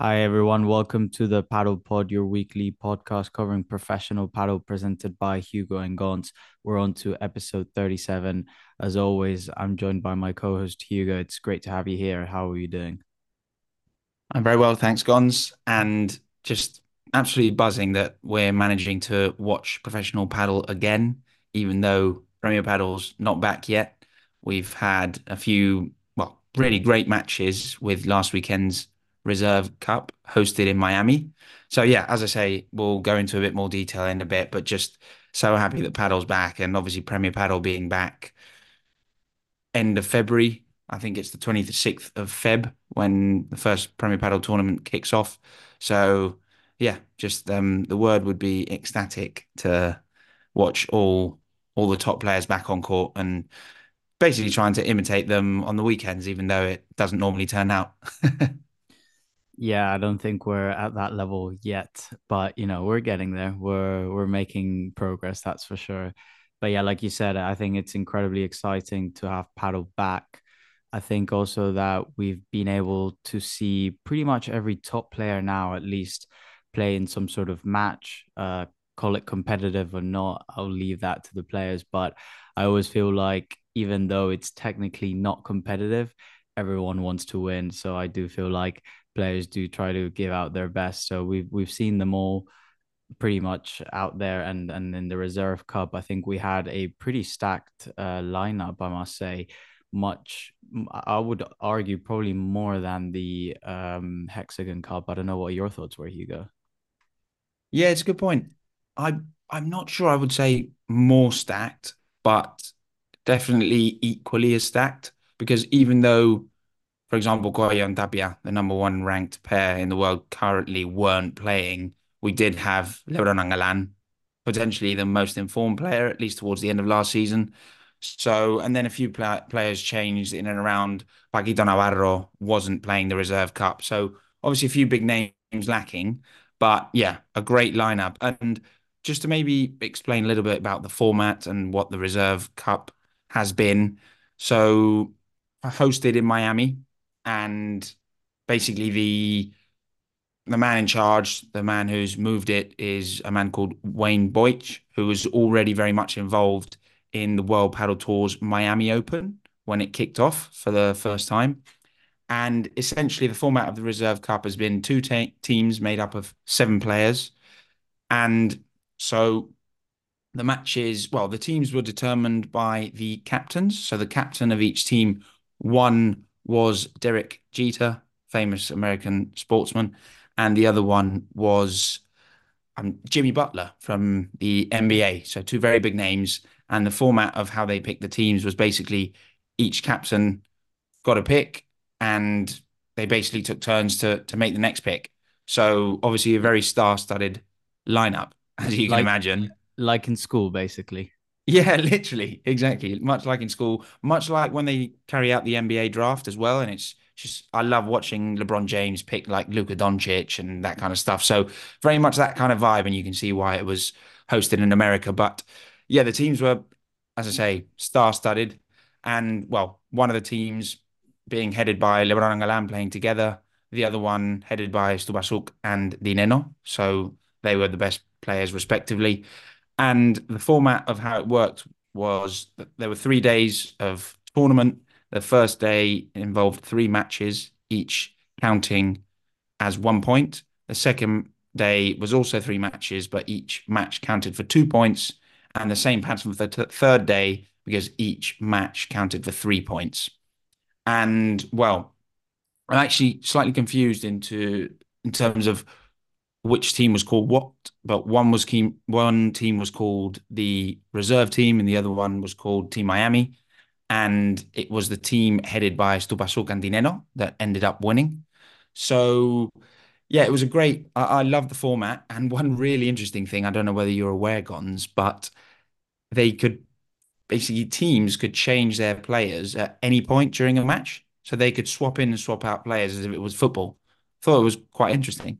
Hi, everyone. Welcome to the Padel Pod, your weekly podcast covering professional paddle presented by Hugo and Gons. We're on to episode 37. As always, I'm joined by my co host, Hugo. It's great to have you here. How are you doing? I'm very well, thanks, Gons. And just absolutely buzzing that we're managing to watch professional paddle again, even though Premier Padel's not back yet. We've had a few, well, really great matches with last weekend's Reserve Cup hosted in Miami. So yeah, as I say, we'll go into a bit more detail in a bit, but just so happy that Paddle's back and obviously Premier Padel being back end of February. I think it's the 26th of Feb when the first Premier Padel tournament kicks off. So yeah, just um, the word would be ecstatic to watch all all the top players back on court and basically trying to imitate them on the weekends, even though it doesn't normally turn out. Yeah, I don't think we're at that level yet, but you know, we're getting there. We're we're making progress, that's for sure. But yeah, like you said, I think it's incredibly exciting to have paddle back. I think also that we've been able to see pretty much every top player now at least play in some sort of match. Uh, call it competitive or not, I'll leave that to the players. But I always feel like even though it's technically not competitive, everyone wants to win. So I do feel like players do try to give out their best. So we've we've seen them all pretty much out there and and in the reserve cup i think we had a pretty stacked uh, lineup i must say much i would argue probably more than the um hexagon cup i don't know what your thoughts were hugo Yeah, it's a good point. I I'm not sure I would say more stacked, but definitely equally as stacked because even though for example, Coello and Tapia, the number one ranked pair in the world, currently weren't playing. We did have Lebron and Galan, potentially the most informed player, at least towards the end of last season. So, and then a few pl players changed in and around. Paquito Navarro wasn't playing the Reserve Cup. So, obviously, a few big names lacking. But yeah, a great lineup. And just to maybe explain a little bit about the format and what the Reserve Cup has been. So, hosted in Miami and basically the the man in charge, the man who's moved it, is a man called Wayne Boich, who was already very much involved in the World Padel Tour's Miami Open when it kicked off for the first time. And essentially, the format of the Reserve Cup has been two teams made up of seven players. And so the matches, well, the teams were determined by the captains. So the captain of each team won was Derek Jeter, famous American sportsman, and the other one was um, Jimmy Butler from the NBA. So two very big names. And the format of how they picked the teams was basically each captain got a pick, and they basically took turns to to make the next pick. So obviously a very star-studded lineup, as you can like imagine. like in school basically Yeah, literally, exactly. Much like in school, much like when they carry out the NBA draft as well. And it's just, I love watching LeBron James pick like Luka Doncic and that kind of stuff. So very much that kind of vibe, and you can see why it was hosted in America. But yeah, the teams were, as I say, star-studded, and well, one of the teams being headed by LeBron and Galan playing together, the other one headed by Stupaczuk and Di Nenno. So they were the best players respectively. And the format of how it worked was that there were three days of tournament. The first day involved three matches, each counting as one point. The second day was also three matches, but each match counted for two points. And the same pattern for the t- third day because each match counted for three points. And well, I'm actually slightly confused into in terms of which team was called what, but one was team one team was called the reserve team, and the other one was called Team Miami, and it was the team headed by Stupaczuk and Di Nenno that ended up winning. So yeah, it was a great. I, I love the format, and one really interesting thing. I don't know whether you're aware, Gons, but they could basically teams could change their players at any point during a match, so they could swap in and swap out players as if it was football. Thought it was quite interesting.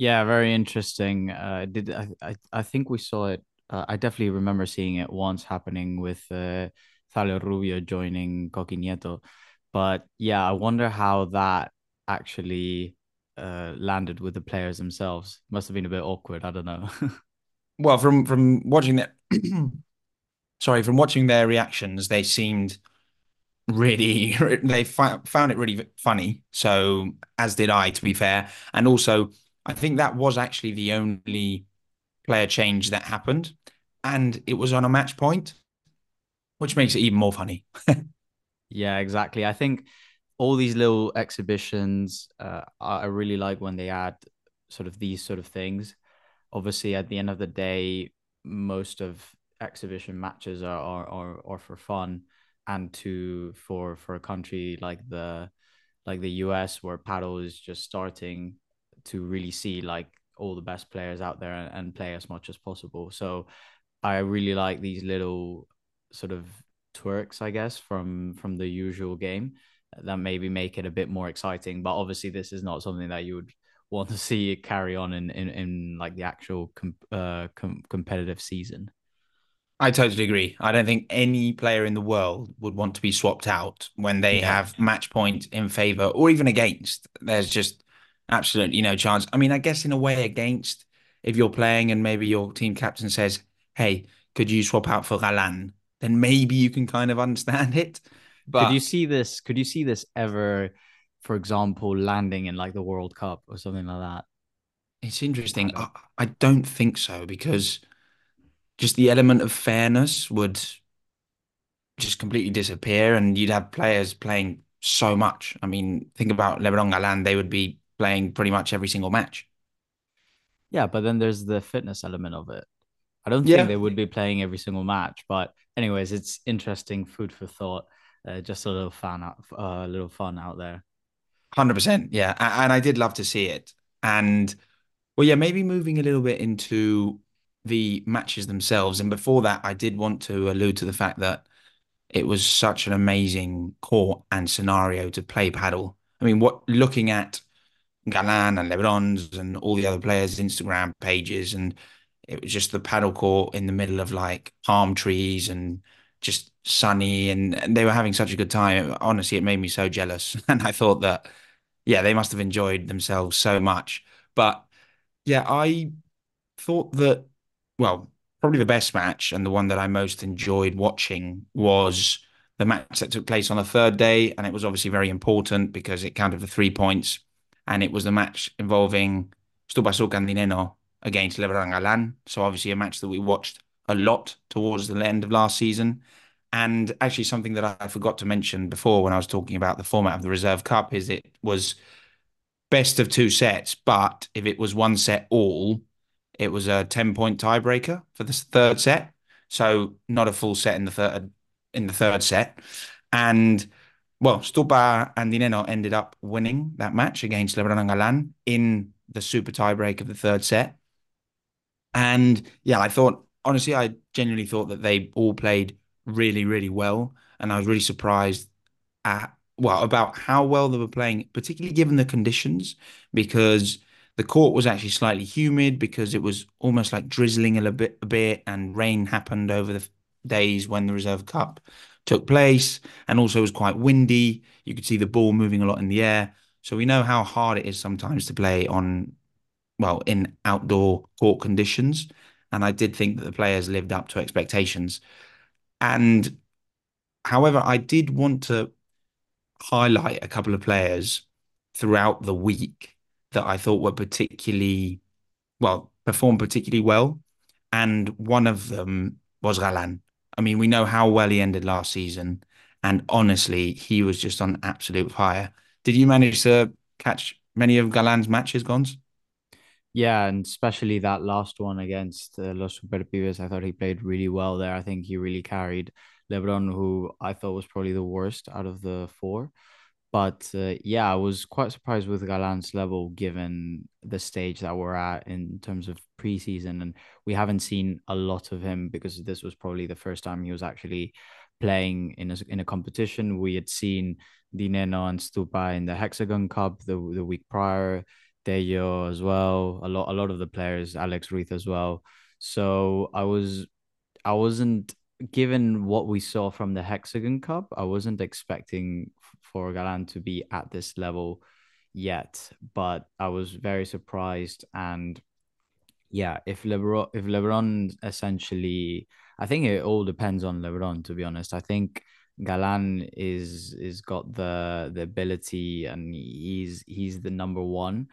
Yeah, very interesting. Uh, did I, I? I think we saw it. Uh, I definitely remember seeing it once happening with uh, Thalio Rubio joining Coqui Nieto. But yeah, I wonder how that actually uh, landed with the players themselves. Must have been a bit awkward. I don't know. Well, from from watching that, sorry, from watching their reactions, they seemed really they found it really funny. So as did I, to be fair. And also, I think that was actually the only player change that happened, and it was on a match point, which makes it even more funny. yeah, exactly. I think all these little exhibitions, uh, I really like when they add sort of these sort of things. Obviously, at the end of the day, most of exhibition matches are are, are, are for fun and to for for a country like the like the US where paddle is just starting to really see like all the best players out there and, and play as much as possible. So I really like these little sort of twerks, I guess, from from the usual game that maybe make it a bit more exciting. But obviously, this is not something that you would want to see carry on in in, in like the actual com- uh, com- competitive season. I totally agree. I don't think any player in the world would want to be swapped out when they yeah. have match point in favor or even against. There's just absolutely no chance. I mean, I guess in a way against if you're playing and maybe your team captain says, "Hey, could you swap out for Galan?" Then maybe you can kind of understand it. But could you see this? Could you see this ever, for example, landing in like the World Cup or something like that? It's interesting. I, I don't think so because just the element of fairness would just completely disappear and you'd have players playing so much. I mean, think about Lebron Galan, they would be playing pretty much every single match. Yeah, but then there's the fitness element of it. I don't yeah. think they would be playing every single match, but anyways, it's interesting food for thought. Uh, just a little fun out, uh, a uh, little fun out there. Hundred percent, yeah, and I did love to see it. And well, yeah, maybe moving a little bit into the matches themselves. And before that, I did want to allude to the fact that it was such an amazing court and scenario to play paddle. I mean, what looking at Galan and Lebron's and all the other players' Instagram pages, and it was just the paddle court in the middle of like palm trees and just sunny, and, and they were having such a good time. Honestly, it made me so jealous, and I thought that, yeah, they must have enjoyed themselves so much. But yeah, I thought that well, probably the best match and the one that I most enjoyed watching was the match that took place on the third day. And it was obviously very important because it counted for three points. And it was the match involving Stupaczuk and Di Nenno against Galan. So obviously a match that we watched a lot towards the end of last season. And actually something that I forgot to mention before when I was talking about the format of the Reserve Cup is it was best of two sets. But if it was one set all, it was a 10 point tiebreaker for the third set. So not a full set in the third in the third set. And well, Stupa and Di Nenno ended up winning that match against Lebron and Galan in the super tiebreak of the third set. And yeah, I thought honestly, I genuinely thought that they all played really, really well. And I was really surprised at well about how well they were playing, particularly given the conditions, because the court was actually slightly humid because it was almost like drizzling a bit, a bit, and rain happened over the days when the Reserve Cup took place, and also it was quite windy. You could see the ball moving a lot in the air, so we know how hard it is sometimes to play on, well, in outdoor court conditions. And I did think that the players lived up to expectations. And however, I did want to highlight a couple of players throughout the week that I thought were particularly well performed particularly well, and one of them was Galan. I mean, we know how well he ended last season, and honestly, he was just on absolute fire. Did you manage to catch many of Galan's matches, Gons? Yeah, and especially that last one against uh, Los Super I thought he played really well there. I think he really carried Lebron, who I thought was probably the worst out of the four. But uh, yeah, I was quite surprised with Galan's level given the stage that we're at in terms of preseason. And we haven't seen a lot of him because this was probably the first time he was actually playing in a, in a competition. We had seen Di Nenno and Stupa in the Hexagon Cup the, the week prior, Deyo as well, a lot a lot of the players, Alex Ruiz as well. So I was I wasn't given what we saw from the Hexagon Cup, I wasn't expecting for Galan to be at this level yet, but I was very surprised. And yeah, if LeBron, if LeBron essentially, I think it all depends on LeBron. To be honest, I think Galan is is got the the ability and he's he's the number one.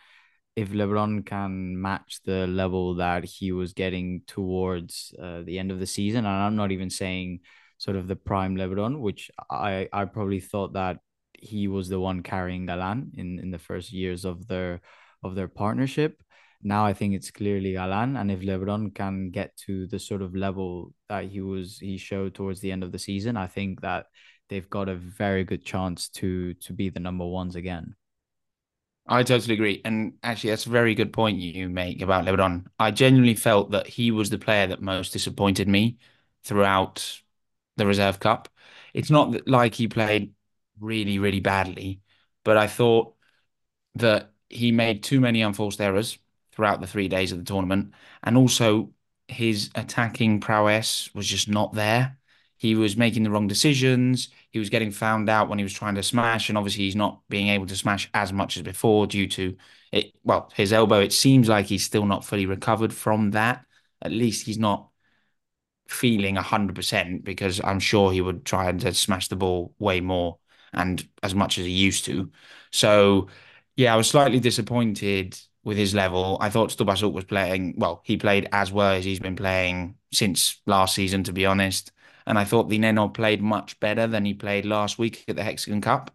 If LeBron can match the level that he was getting towards uh, the end of the season, and I'm not even saying sort of the prime LeBron, which I I probably thought that he was the one carrying Galan in in the first years of their of their partnership. Now I think it's clearly Galan, and if LeBron can get to the sort of level that he was he showed towards the end of the season, I think that they've got a very good chance to to be the number ones again. I totally agree. And actually, that's a very good point you make about LeBron. I genuinely felt that he was the player that most disappointed me throughout the Reserve Cup. It's not like he played really, really badly, but I thought that he made too many unforced errors throughout the three days of the tournament. And also, his attacking prowess was just not there. He was making the wrong decisions. He was getting found out when he was trying to smash. And obviously, he's not being able to smash as much as before due to it. Well, his elbow, it seems like he's still not fully recovered from that. At least he's not feeling 100% because I'm sure he would try and smash the ball way more and as much as he used to. So, yeah, I was slightly disappointed with his level. I thought Stupaczuk was playing, well, he played as well as he's been playing since last season, to be honest. And I thought Di Nenno played much better than he played last week at the Hexagon Cup,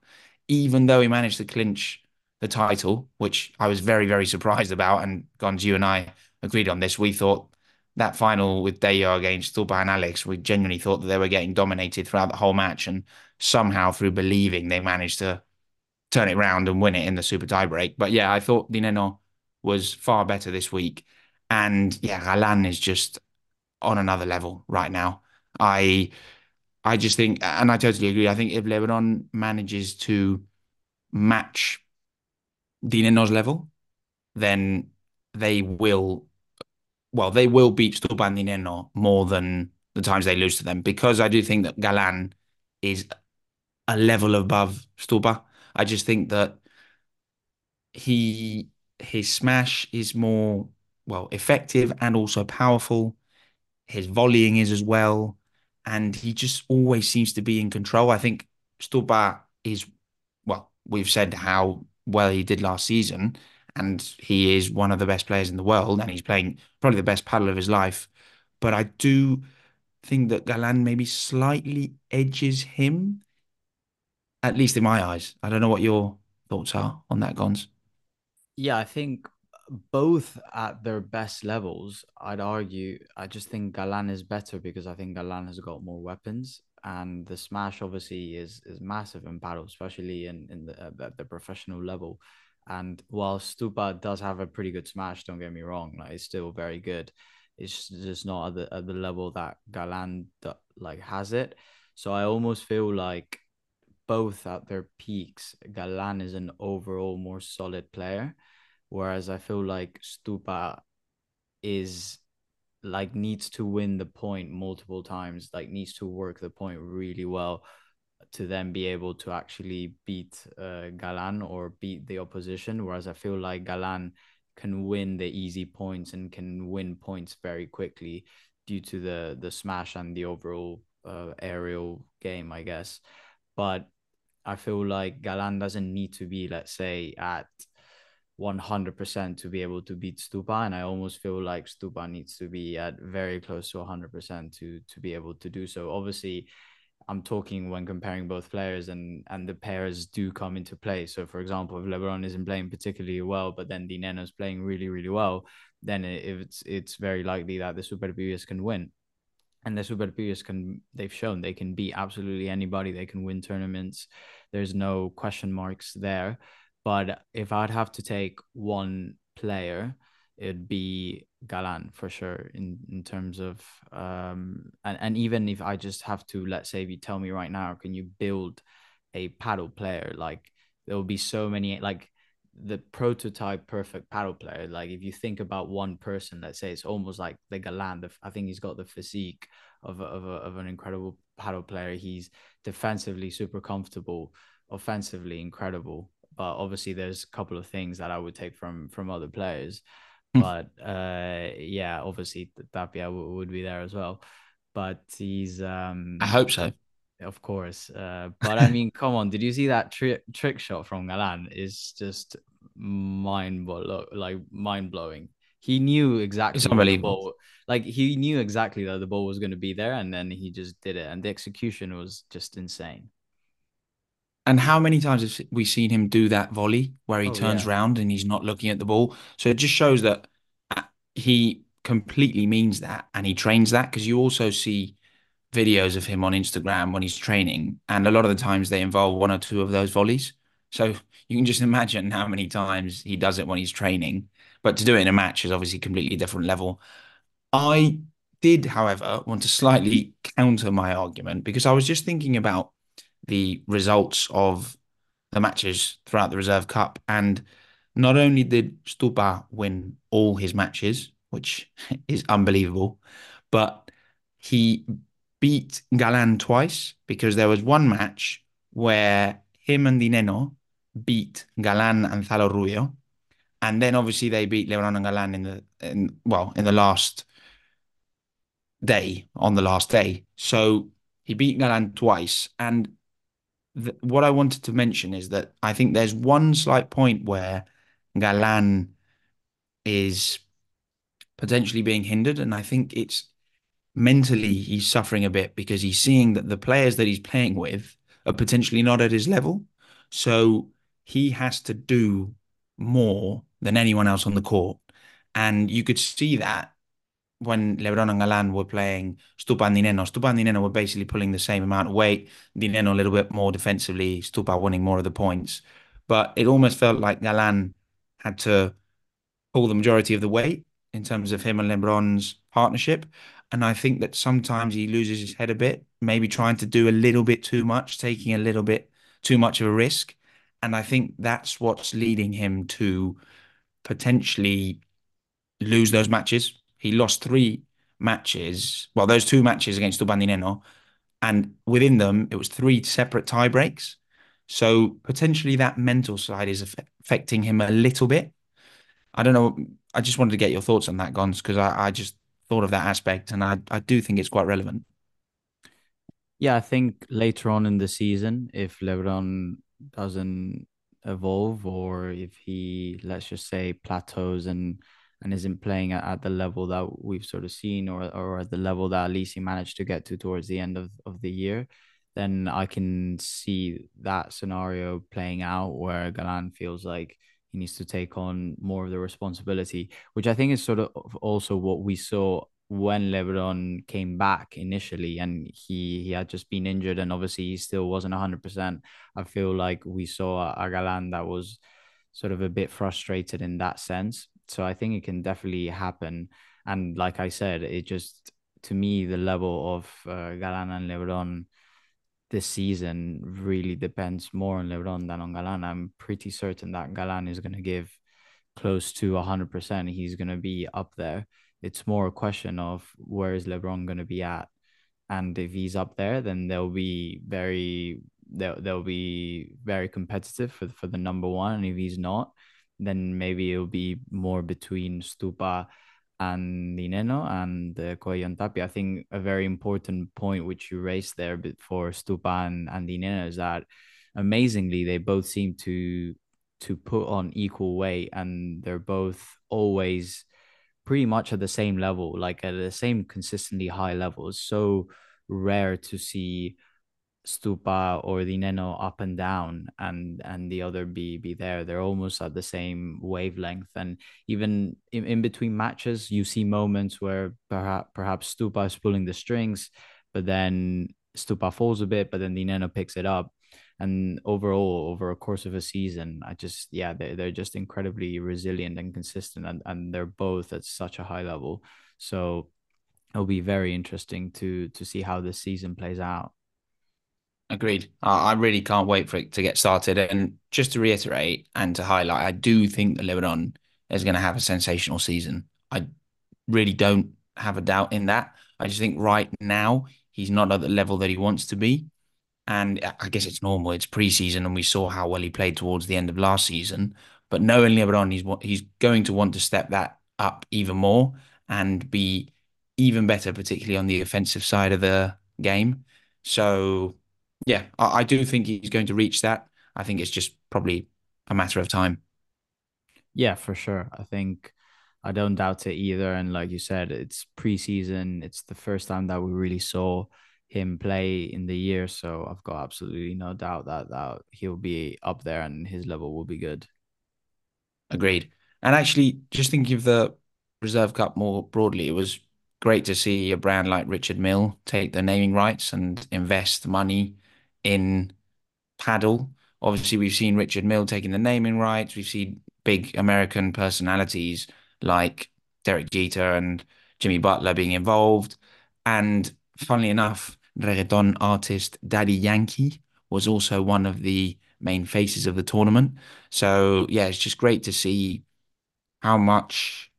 even though he managed to clinch the title, which I was very, very surprised about. And Gons, you and I agreed on this. We thought that final with Deyo against Stupa and Alex, we genuinely thought that they were getting dominated throughout the whole match. And somehow through believing they managed to turn it around and win it in the super tiebreak. But yeah, I thought Di Nenno was far better this week. And yeah, Galan is just on another level right now. I I just think, and I totally agree. I think if Lebron manages to match Di Nenno's level, then they will well, they will beat Stupan Di Nenno more than the times they lose to them because I do think that Galan is a level above Stupa. I just think that he his smash is more well effective and also powerful. His volleying is as well, and he just always seems to be in control. I think Stupa is well. We've said how well he did last season, and he is one of the best players in the world, and he's playing probably the best paddle of his life. But I do think that Galan maybe slightly edges him, at least in my eyes. I don't know what your thoughts are on that, Gons. Yeah, I think both at their best levels, I'd argue. I just think Galan is better because I think Galan has got more weapons, and the smash obviously is is massive in battle, especially in in the at the professional level. And while Stupa does have a pretty good smash, don't get me wrong, like it's still very good. It's just not at the at the level that Galan like has it. So I almost feel like both at their peaks, Galan is an overall more solid player, whereas I feel like Stupa is like needs to win the point multiple times, like needs to work the point really well to then be able to actually beat uh, Galan or beat the opposition. Whereas I feel like Galan can win the easy points and can win points very quickly due to the the smash and the overall uh, aerial game, I guess. But I feel like Galan doesn't need to be, let's say, at 100% to be able to beat Stupa. And I almost feel like Stupa needs to be at very close to 100% to, to be able to do so. Obviously, I'm talking when comparing both players and and the pairs do come into play. So for example, if LeBron isn't playing particularly well, but then Di Nenno's playing really, really well, then it's it's very likely that the Super Superpibes can win. And the Superpibes can they've shown they can beat absolutely anybody. They can win tournaments. There's no question marks there. But if I'd have to take one player, it'd be Galan for sure in in terms of um and, and even if I just have to let's say if you tell me right now can you build a paddle player like there will be so many like the prototype perfect paddle player like if you think about one person let's say it's almost like the Galan I think he's got the physique of a, of, a, of an incredible paddle player he's defensively super comfortable offensively incredible but obviously there's a couple of things that I would take from from other players. Hmm. But uh, yeah, obviously Tapia would be there as well. But he's um, I hope so. Of course. Uh, but I mean, come on, did you see that trick trick shot from Galan? It's just mind blow like mind blowing. He knew exactly It's unbelievable. ball, like he knew exactly that the ball was going to be there, and then he just did it, and the execution was just insane. And how many times have we seen him do that volley where he Oh turns yeah, round and he's not looking at the ball? So it just shows that uh, he completely means that and he trains that because you also see videos of him on Instagram when he's training, and a lot of the times they involve one or two of those volleys. So you can just imagine how many times he does it when he's training. But to do it in a match is obviously completely different level. I did, however, want to slightly counter my argument because I was just thinking about the results of the matches throughout the Reserve Cup. And not only did Stupa win all his matches, which is unbelievable, but he beat Galan twice because there was one match where him and Di Nenno beat Galan and Thalo Rubio. And then obviously they beat Lebron and Galan in the in, well in the last day on the last day. So he beat Galan twice. And th what I wanted to mention is that I think there's one slight point where Galan is potentially being hindered, and I think it's mentally he's suffering a bit because he's seeing that the players that he's playing with are potentially not at his level. So he has to do more than anyone else on the court. And you could see that when Lebron and Galan were playing Stupa and Di Nenno. Stupa and Di Nenno were basically pulling the same amount of weight. Di Nenno a little bit more defensively, Stupa winning more of the points. But it almost felt like Galan had to pull the majority of the weight in terms of him and Lebron's partnership. And I think that sometimes he loses his head a bit, maybe trying to do a little bit too much, taking a little bit too much of a risk. And I think that's what's leading him to potentially lose those matches. He lost three matches. Well, those two matches against Ubandineno, and within them, it was three separate tie breaks. So potentially that mental side is affecting him a little bit. I don't know. I just wanted to get your thoughts on that, Gons, because I, I just thought of that aspect, and I, I do think it's quite relevant. yeah. I think later on in the season, if LeBron doesn't evolve, or if he, let's just say, plateaus and and isn't playing at, at the level that we've sort of seen, or or at the level that at least he managed to get to towards the end of of the year, then I can see that scenario playing out where Galan feels like he needs to take on more of the responsibility, which I think is sort of also what we saw when LeBron came back initially and he he had just been injured and obviously he still wasn't 100%. I feel like we saw a Galan that was sort of a bit frustrated in that sense. So I think it can definitely happen. And like I said, it just to me the level of uh, Galan and LeBron this season really depends more on LeBron than on Galan. I'm pretty certain that Galan is going to give close to 100%. He's going to be up there. It's more a question of where is LeBron going to be at. And if he's up there, then they'll be very they'll, they'll be very competitive for, for the number one. And if he's not, then maybe it'll be more between Stupa and Di Nenno and uh, Coello Tapia. I think a very important point which you raised there for Stupa and, and is that amazingly they both seem to to put on equal weight and they're both always pretty much at the same level, like at the same consistently high levels. So rare to see Stupa or Di Nenno up and down and and the other be be there. They're almost at the same wavelength. And even in, in between matches, you see moments where perhaps perhaps Stupa is pulling the strings, but then Stupa falls a bit, but then Di Nenno picks it up. And overall, over a course of a season, I just yeah, they're they're just incredibly resilient and consistent and, and they're both at such a high level. So it'll be very interesting to to see how this season plays out. Agreed. I really can't wait for it to get started. And just to reiterate and to highlight, I do think that Lebron is going to have a sensational season. I really don't have a doubt in that. I just think right now he's not at the level that he wants to be. And I guess it's normal. It's preseason, and we saw how well he played towards the end of last season. But knowing LeBron, he's he's going to want to step that up even more and be even better, particularly on the offensive side of the game. So, yeah, I, I do think he's going to reach that. I think it's just probably a matter of time. Yeah, for sure. I think I don't doubt it either. And like you said, it's preseason. It's the first time that we really saw him play in the year. So I've got absolutely no doubt that that he'll be up there and his level will be good. Agreed. And actually, just thinking of the Reserve Cup more broadly, it was great to see a brand like Richard Mill take the naming rights and invest money in paddle. Obviously, we've seen Richard Mille taking the naming rights. We've seen big American personalities like Derek Jeter and Jimmy Butler being involved. And funnily enough, reggaeton artist Daddy Yankee was also one of the main faces of the tournament. So yeah, it's just great to see how much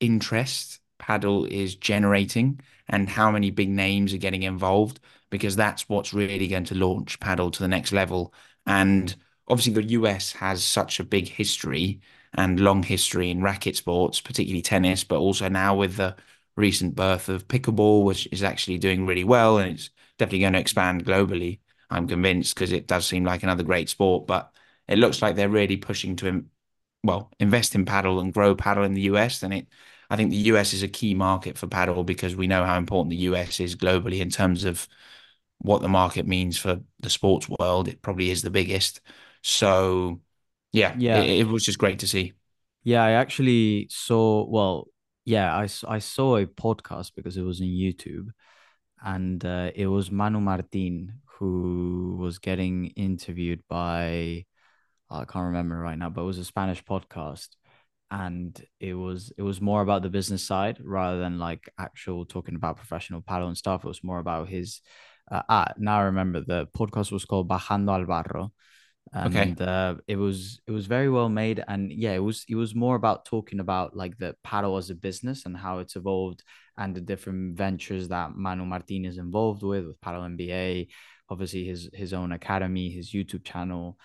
interest paddle is generating and how many big names are getting involved because that's what's really going to launch paddle to the next level. And mm. obviously, the US has such a big history and long history in racket sports, particularly tennis, but also now with the recent birth of pickleball, which is actually doing really well and it's definitely going to expand globally. I'm convinced because it does seem like another great sport, but it looks like they're really pushing to, well, invest in paddle and grow paddle in the US. And it, I think the US is a key market for paddle because we know how important the US is globally in terms of what the market means for the sports world. It probably is the biggest. So, yeah, Yeah. it, it was just great to see. Yeah, I actually saw, well, yeah, I I saw a podcast because it was on YouTube and uh, it was Manu Martin who was getting interviewed by I can't remember right now, but it was a Spanish podcast, and it was it was more about the business side rather than like actual talking about professional paddle and stuff. It was more about his. Uh, ah, now I remember the podcast was called Bajando al Barro, Okay. and uh, it was it was very well made and yeah it was it was more about talking about like the paddle as a business and how it's evolved and the different ventures that Manu Martin is involved with with Padel MBA obviously his his own academy his YouTube channel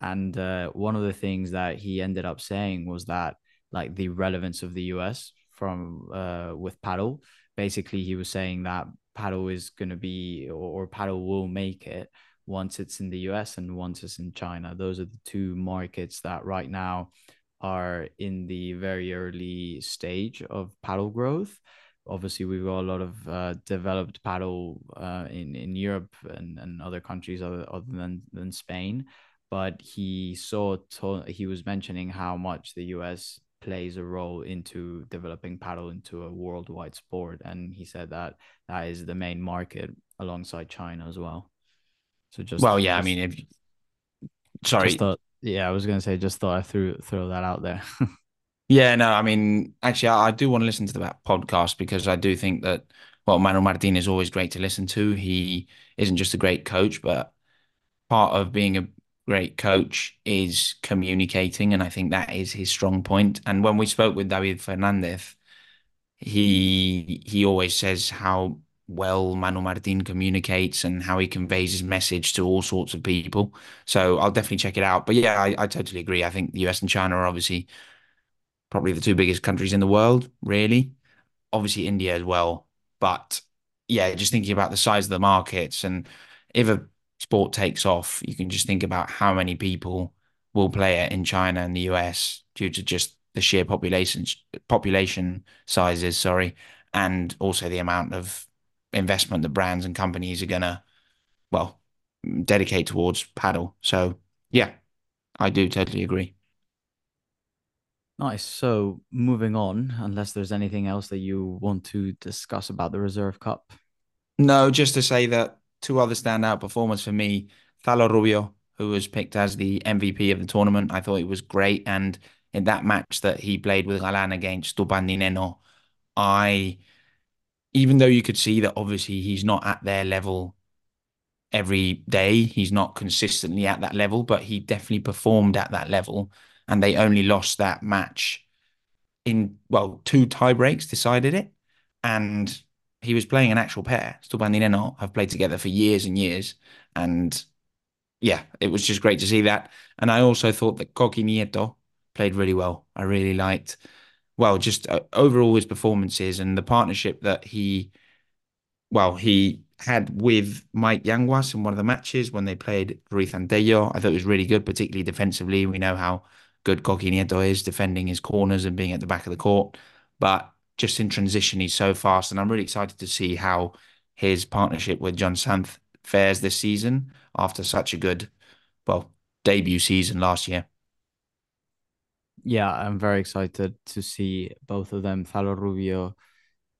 and uh, one of the things that he ended up saying was that like the relevance of the US from uh, with paddle basically he was saying that paddle is going to be or, or paddle will make it once it's in the US and once it's in China. Those are the two markets that right now are in the very early stage of paddle growth. Obviously, we've got a lot of uh, developed paddle uh, in in Europe and, and other countries other, other than than Spain. But he saw he was mentioning how much the US plays a role into developing paddle into a worldwide sport, and he said that that is the main market alongside China as well. So just Well, just yeah, I mean, if sorry, thought yeah, I was gonna say just thought I threw throw that out there. Yeah, no, I mean, actually, I, I do want to listen to that podcast because I do think that, well, Manuel Martin is always great to listen to. He isn't just a great coach, but part of being a great coach is communicating. And I think that is his strong point. And when we spoke with David Fernandez, he he always says how well Manuel Martin communicates and how he conveys his message to all sorts of people. So I'll definitely check it out. But yeah, I, I totally agree. I think the US and China are obviously probably the two biggest countries in the world, really. Obviously, India as well. But yeah, just thinking about the size of the markets and if a sport takes off, you can just think about how many people will play it in China and the US due to just the sheer population population sizes, sorry, and also the amount of investment that brands and companies are gonna, well, dedicate towards paddle. So yeah, I do totally agree. Nice. So moving on, unless there's anything else that you want to discuss about the Reserve Cup. No, just to say that two other standout performers for me, Thalo Rubio, who was picked as the MVP of the tournament. I thought he was great. And in that match that he played with Galan against Stupan Di Nenno, I, even though you could see that obviously he's not at their level every day, he's not consistently at that level, but he definitely performed at that level. And they only lost that match in, well, two tie breaks decided it. And he was playing an actual pair. Stuban Di Nenno have played together for years and years, and yeah, it was just great to see that. And I also thought that Coqui Nieto played really well. I really liked, well, just uh, overall his performances and the partnership that he, well, he had with Mike Yanguas in one of the matches when they played Ruiz Antello. I thought it was really good, particularly defensively. We know how good Coqui Nieto is defending his corners and being at the back of the court. But just in transition, he's so fast. And I'm really excited to see how his partnership with Jon Sanz fares this season after such a good, well, debut season last year. Yeah, I'm very excited to see both of them. Thalo Rubio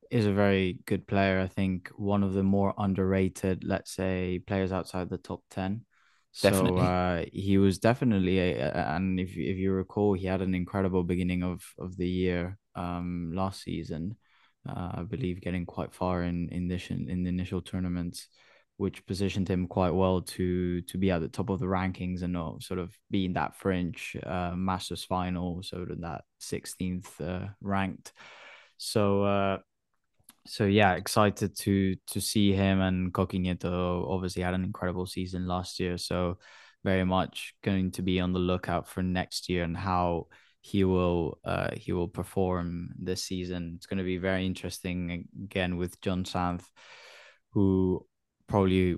is a very good player. I think one of the more underrated, let's say, players outside the top 10. So uh, he was definitely a, and if if you recall, he had an incredible beginning of of the year um last season. Uh, I believe getting quite far in in this in the initial tournaments which positioned him quite well to to be at the top of the rankings and not sort of be in that fringe uh, Masters final, of that 16th uh, ranked. So uh, so yeah, excited to to see him and Coquinieto obviously had an incredible season last year. So very much going to be on the lookout for next year and how he will uh, he will perform this season. It's going to be very interesting again with Jon Sanz, who probably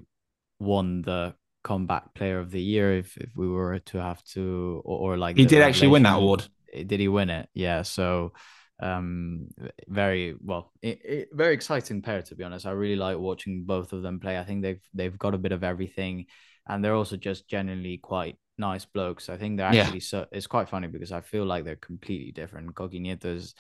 won the comeback player of the year if, if we were to have to or, or like he did actually win that award. Did he win it? Yeah so um very well it, it, very exciting pair to be honest. I really like watching both of them play. I think they've they've got a bit of everything and they're also just genuinely quite nice blokes i think they're actually yeah. so it's quite funny because i feel like they're completely different Coqui Nieto's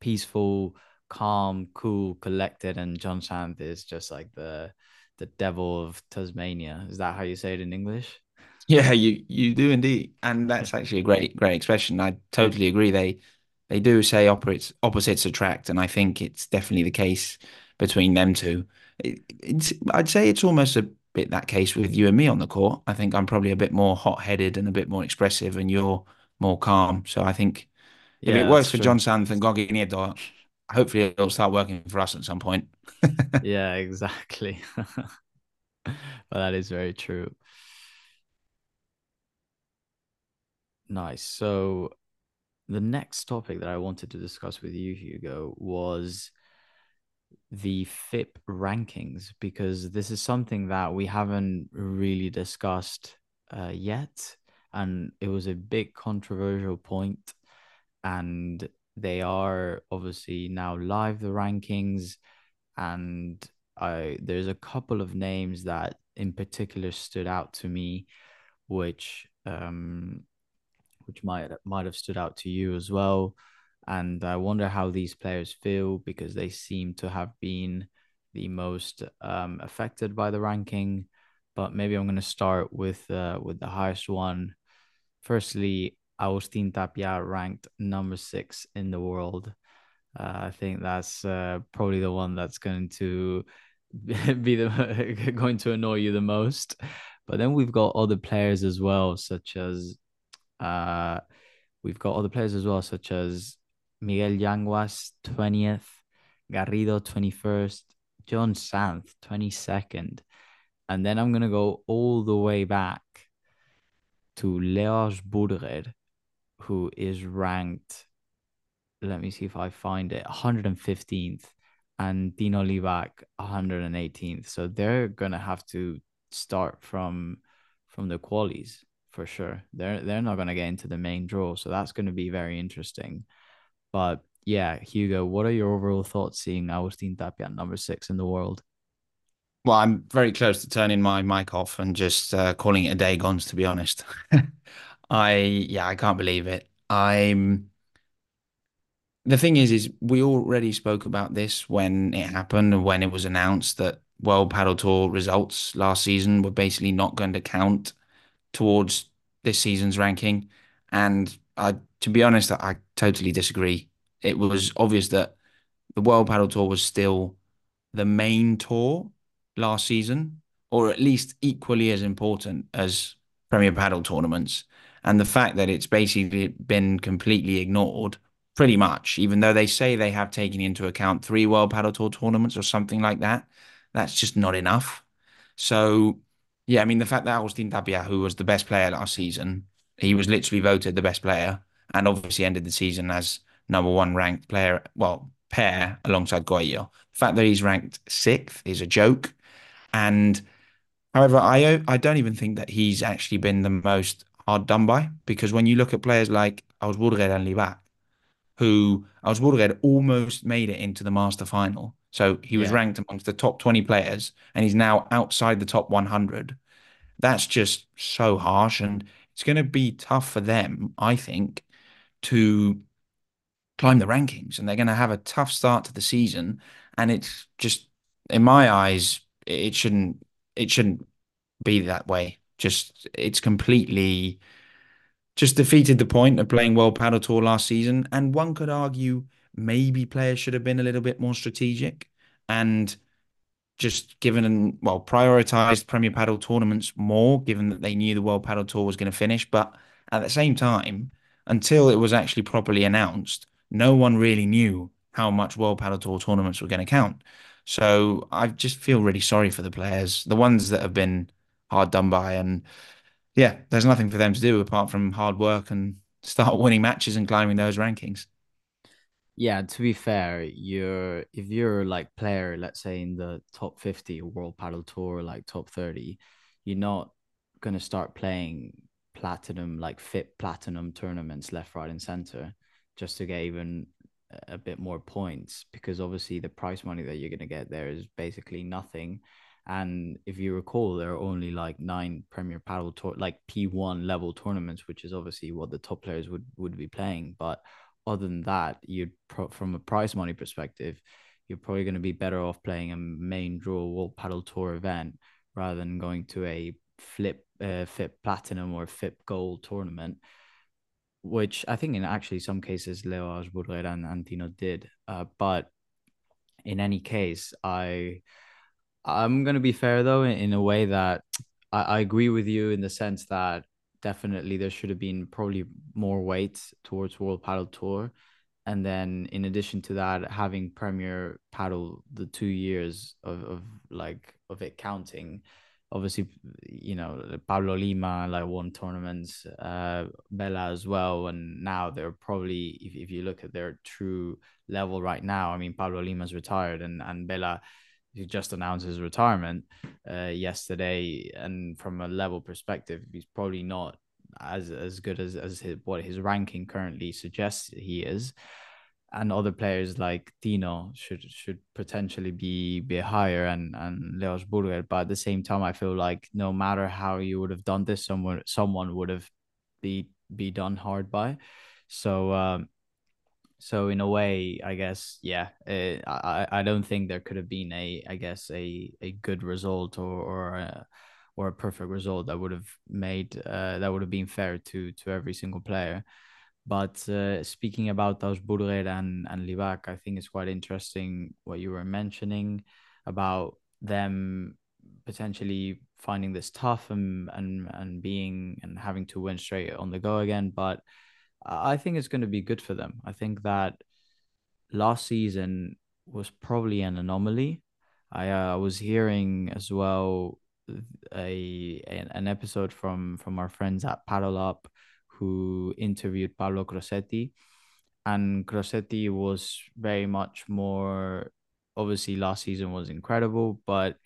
peaceful calm cool collected and jon sanz is just like the the devil of Tasmania. Is that how you say it in English? Yeah, you you do indeed, and that's actually a great great expression. I totally agree. They they do say opposites opposites attract, and I think it's definitely the case between them two. It, it's I'd say it's almost a bit that case with you and me on the court. I think I'm probably a bit more hot headed and a bit more expressive, and you're more calm. So I think if it works for true. Jon Sanz and Coqui Nieto, hopefully it'll start working for us at some point. yeah, exactly. but that is very true. Nice. So the next topic that I wanted to discuss with you, Hugo, was the FIP rankings because this is something that we haven't really discussed uh, yet, and it was a big controversial point. and they are obviously now live the rankings and I there's a couple of names that in particular stood out to me which um which might might have stood out to you as well and I wonder how these players feel because they seem to have been the most um, affected by the ranking but maybe I'm going to start with uh, with the highest one firstly Agustin Tapia ranked number six in the world. Uh, I think that's uh, probably the one that's going to be the going to annoy you the most. But then we've got other players as well, such as uh, we've got other players as well, such as Miguel Yanguas, twentieth, Garrido, twenty first, Jon Sanz, twenty second, and then I'm gonna go all the way back to Leo Augsburger, who is ranked, let me see if I find it, 115th, and Dino Livac 118th. So they're gonna have to start from from the qualies for sure. They're they're not gonna get into the main draw, so that's gonna be very interesting. But yeah, Hugo, what are your overall thoughts seeing Agustin Tapia number six in the world? Well, I'm very close to turning my mic off and just uh, calling it a day, Gons, to be honest. I yeah, I can't believe it. I'm the thing is, is we already spoke about this when it happened, and when it was announced that World Padel Tour results last season were basically not going to count towards this season's ranking. And I, to be honest, I totally disagree. It was obvious that the World Padel Tour was still the main tour last season, or at least equally as important as Premier Padel tournaments and the fact that it's basically been completely ignored pretty much, even though they say they have taken into account three World Padel Tour tournaments or something like that. That's just not enough. So, yeah, I mean, the fact that Agustin Tapia, who was the best player last season, he was literally voted the best player and obviously ended the season as number one ranked player, well, pair alongside Coello. The fact that he's ranked sixth is a joke. And however, I I don't even think that he's actually been the most hard done by because when you look at players like Augsburger and Libaak, who Augsburger almost made it into the master final. So he was Yeah. ranked amongst the top 20 players and he's now outside the top 100. That's just so harsh. And it's going to be tough for them, I think, to climb the rankings. And they're going to have a tough start to the season. And it's just, in my eyes, it shouldn't, it shouldn't be that way. Just, it's completely just defeated the point of playing World Padel Tour last season. And one could argue maybe players should have been a little bit more strategic and just given and well prioritized Premier Padel tournaments more, given that they knew the World Padel Tour was going to finish. But at the same time, until it was actually properly announced, no one really knew how much World Padel Tour tournaments were going to count. So I just feel really sorry for the players, the ones that have been hard done by, and yeah, there's nothing for them to do apart from hard work and start winning matches and climbing those rankings. Yeah, to be fair, you're if you're like player, let's say in the top 50 World Padel Tour, like top 30, you're not gonna start playing platinum, like FIP platinum tournaments left, right, and center just to get even a bit more points because obviously the prize money that you're gonna get there is basically nothing. And if you recall, there are only like nine Premier Padel Tour, like P1 level tournaments, which is obviously what the top players would would be playing, but other than that, you'd pro- from a prize money perspective, you're probably going to be better off playing a main draw World Padel Tour event rather than going to a flip uh, FIP Platinum or FIP Gold tournament, which I think in actually some cases Leo Augsburger and Antino did. Uh, but in any case, I I'm gonna be fair though in, in a way that I, I agree with you in the sense that definitely there should have been probably more weight towards World Padel Tour. And then in addition to that, having Premier Padel the two years of, of like of it counting, obviously, you know, Pablo Lima like won tournaments, uh Bela as well. And now they're probably if, if you look at their true level right now, I mean Pablo Lima's retired and, and Bela he just announced his retirement uh, yesterday, and from a level perspective, he's probably not as as good as as his, what his ranking currently suggests he is. And other players like Tino should should potentially be be higher and and Leo Augsburger, but at the same time, I feel like no matter how you would have done this, someone someone would have be be done hard by. So um, so in a way, I guess, yeah, uh, I I don't think there could have been a I guess a a good result or or a, or a perfect result that would have made uh, that would have been fair to to every single player. But uh, speaking about those and and Libaak, I think it's quite interesting what you were mentioning about them potentially finding this tough and and and being and having to win straight on the go again, but I think it's going to be good for them. I think that last season was probably an anomaly. I uh, was hearing as well a an episode from from our friends at Padel Up who interviewed Paolo Crosetti, and Crosetti was very much more. Obviously, last season was incredible, but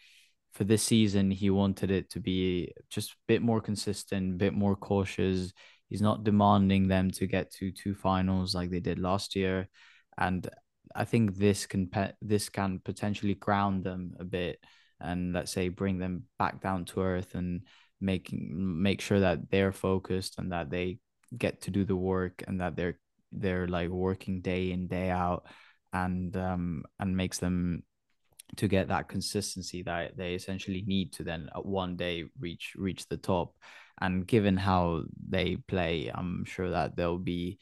for this season, he wanted it to be just a bit more consistent, a bit more cautious He's not demanding them to get to two finals like they did last year, and I think this can pe- this can potentially ground them a bit and let's say bring them back down to earth and making make sure that they're focused and that they get to do the work and that they're they're like working day in day out and um and makes them to get that consistency that they essentially need to then one day reach reach the top and given how they play, I'm sure that they'll be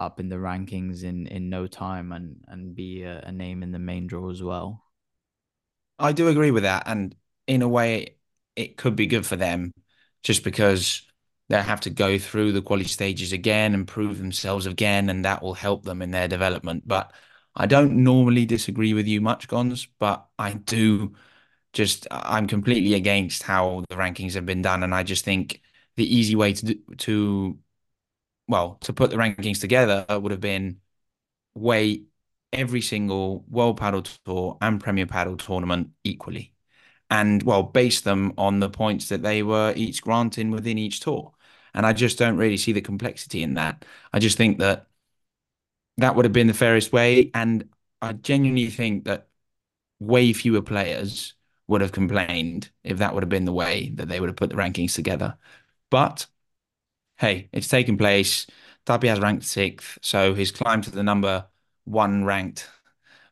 up in the rankings in in no time and and be a, a name in the main draw as well. I do agree with that. And in a way, it could be good for them just because they'll have to go through the quality stages again and prove themselves again, and that will help them in their development. But I don't normally disagree with you much, Gons, but I do just I'm completely against how the rankings have been done, and I just think the easy way to to well to put the rankings together would have been weigh every single World Padel Tour and Premier Padel tournament equally, and well base them on the points that they were each granting within each tour. And I just don't really see the complexity in that. I just think that that would have been the fairest way, and I genuinely think that way fewer players would have complained if that would have been the way that they would have put the rankings together. But hey, it's taken place. Tapia has ranked sixth, so his climb to the number one ranked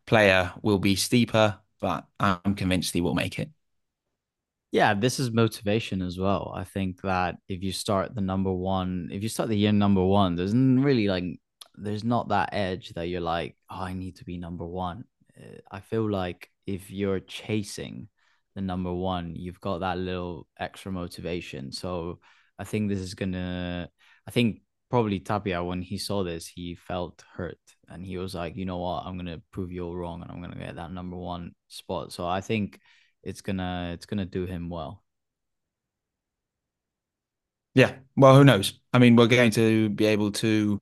player will be steeper, but I'm convinced he will make it. Yeah, this is motivation as well. I think that if you start the number one, if you start the year number one, there's really like, there's not that edge that you're like, oh, I need to be number one. Uh, I feel like if you're chasing the number one, you've got that little extra motivation. So I think this is gonna. I think probably Tapia when he saw this, he felt hurt and he was like, you know what, I'm gonna prove you all wrong and I'm gonna get that number one spot. So I think it's gonna it's gonna do him well. Yeah, well, who knows? I mean, we're going to be able to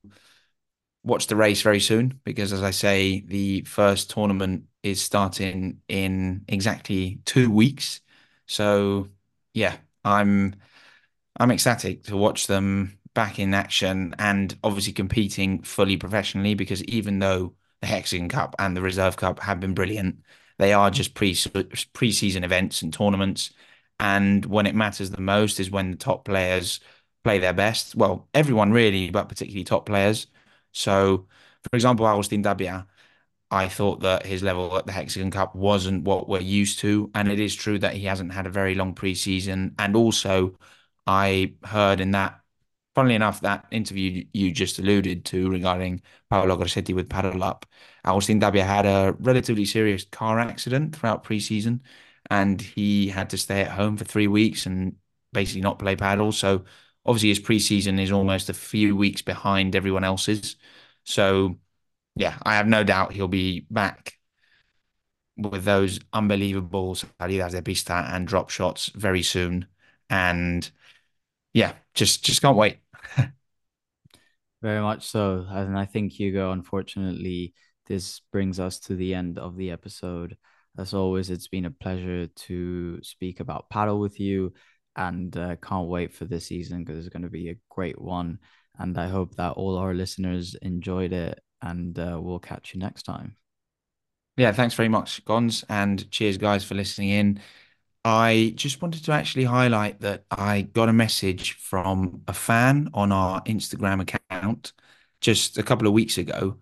watch the race very soon because, as I say, the first tournament is starting in exactly two weeks. So, yeah, I'm I'm ecstatic to watch them back in action and obviously competing fully professionally because even though the Hexagon Cup and the Reserve Cup have been brilliant, they are just pre pre-season events and tournaments. And when it matters the most is when the top players play their best. Well, everyone really, but particularly top players. So, for example, Agustin Tapia, I thought that his level at the Hexagon Cup wasn't what we're used to. And it is true that he hasn't had a very long preseason. And also, I heard in that, funnily enough, that interview you just alluded to regarding Paolo Crosetti with Padel Up, Agustin Tapia had a relatively serious car accident throughout preseason and he had to stay at home for three weeks and basically not play padel. So obviously his preseason is almost a few weeks behind everyone else's. So yeah, I have no doubt he'll be back with those unbelievable salidas de pista and drop shots very soon. And yeah, just just can't wait. Very much so. And I think Hugo, unfortunately, this brings us to the end of the episode. As always, it's been a pleasure to speak about padel with you and uh, can't wait for this season because it's going to be a great one. And I hope that all our listeners enjoyed it and uh, we'll catch you next time. Yeah, thanks very much, Gons, and cheers, guys, for listening in. I just wanted to actually highlight that I got a message from a fan on our Instagram account just a couple of weeks ago.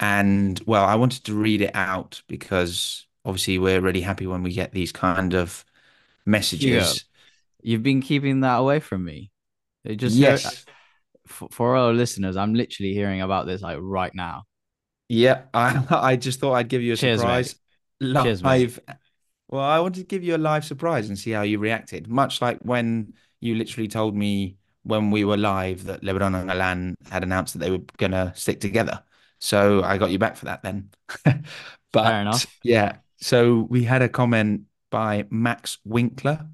And well, I wanted to read it out because obviously we're really happy when we get these kind of messages. You've been keeping that away from me. It just yes. Uh, for, for our listeners, I'm literally hearing about this like right now. Yeah, I I just thought I'd give you a Cheers, surprise mate. live. Cheers. Well, I wanted to give you a live surprise and see how you reacted. Much like when you literally told me when we were live that Lebron and Alan had announced that they were gonna stick together. So I got you back for that then. but yeah, so we had a comment by Max Winkler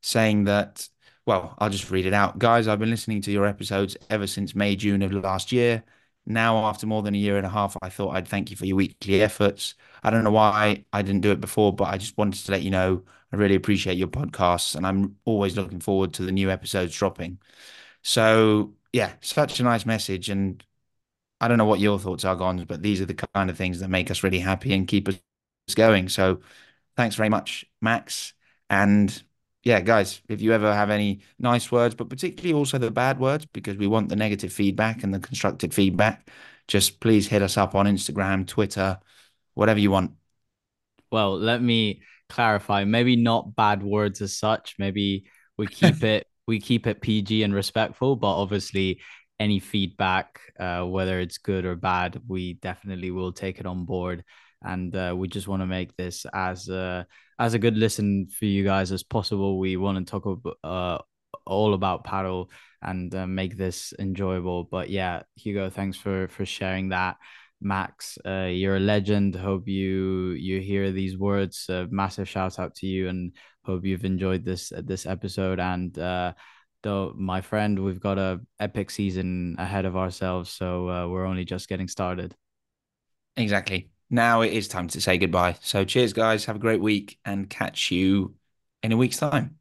saying that, well, I'll just read it out. Guys, I've been listening to your episodes ever since May, June of last year. Now, after more than a year and a half, I thought I'd thank you for your weekly efforts. I don't know why I didn't do it before, but I just wanted to let you know I really appreciate your podcasts and I'm always looking forward to the new episodes dropping. So, yeah, such a nice message. And I don't know what your thoughts are, Gons, but these are the kind of things that make us really happy and keep us going. So, thanks very much, Max. And yeah, guys, if you ever have any nice words, but particularly also the bad words, because we want the negative feedback and the constructive feedback, just please hit us up on Instagram, Twitter, whatever you want. Well, let me clarify. Maybe not bad words as such. Maybe we keep it we keep it PG and respectful, but obviously any feedback, uh, whether it's good or bad, we definitely will take it on board and uh, we just want to make this as a as a good listen for you guys as possible. We want to talk about uh, all about padel and uh, make this enjoyable. But yeah, Hugo, thanks for for sharing that. Max, uh, you're a legend. Hope you you hear these words. Uh, massive shout out to you, and hope you've enjoyed this this episode. And uh, though my friend, we've got a epic season ahead of ourselves, so uh, we're only just getting started. Exactly. Now it is time to say goodbye. So cheers, guys. Have a great week, and catch you in a week's time.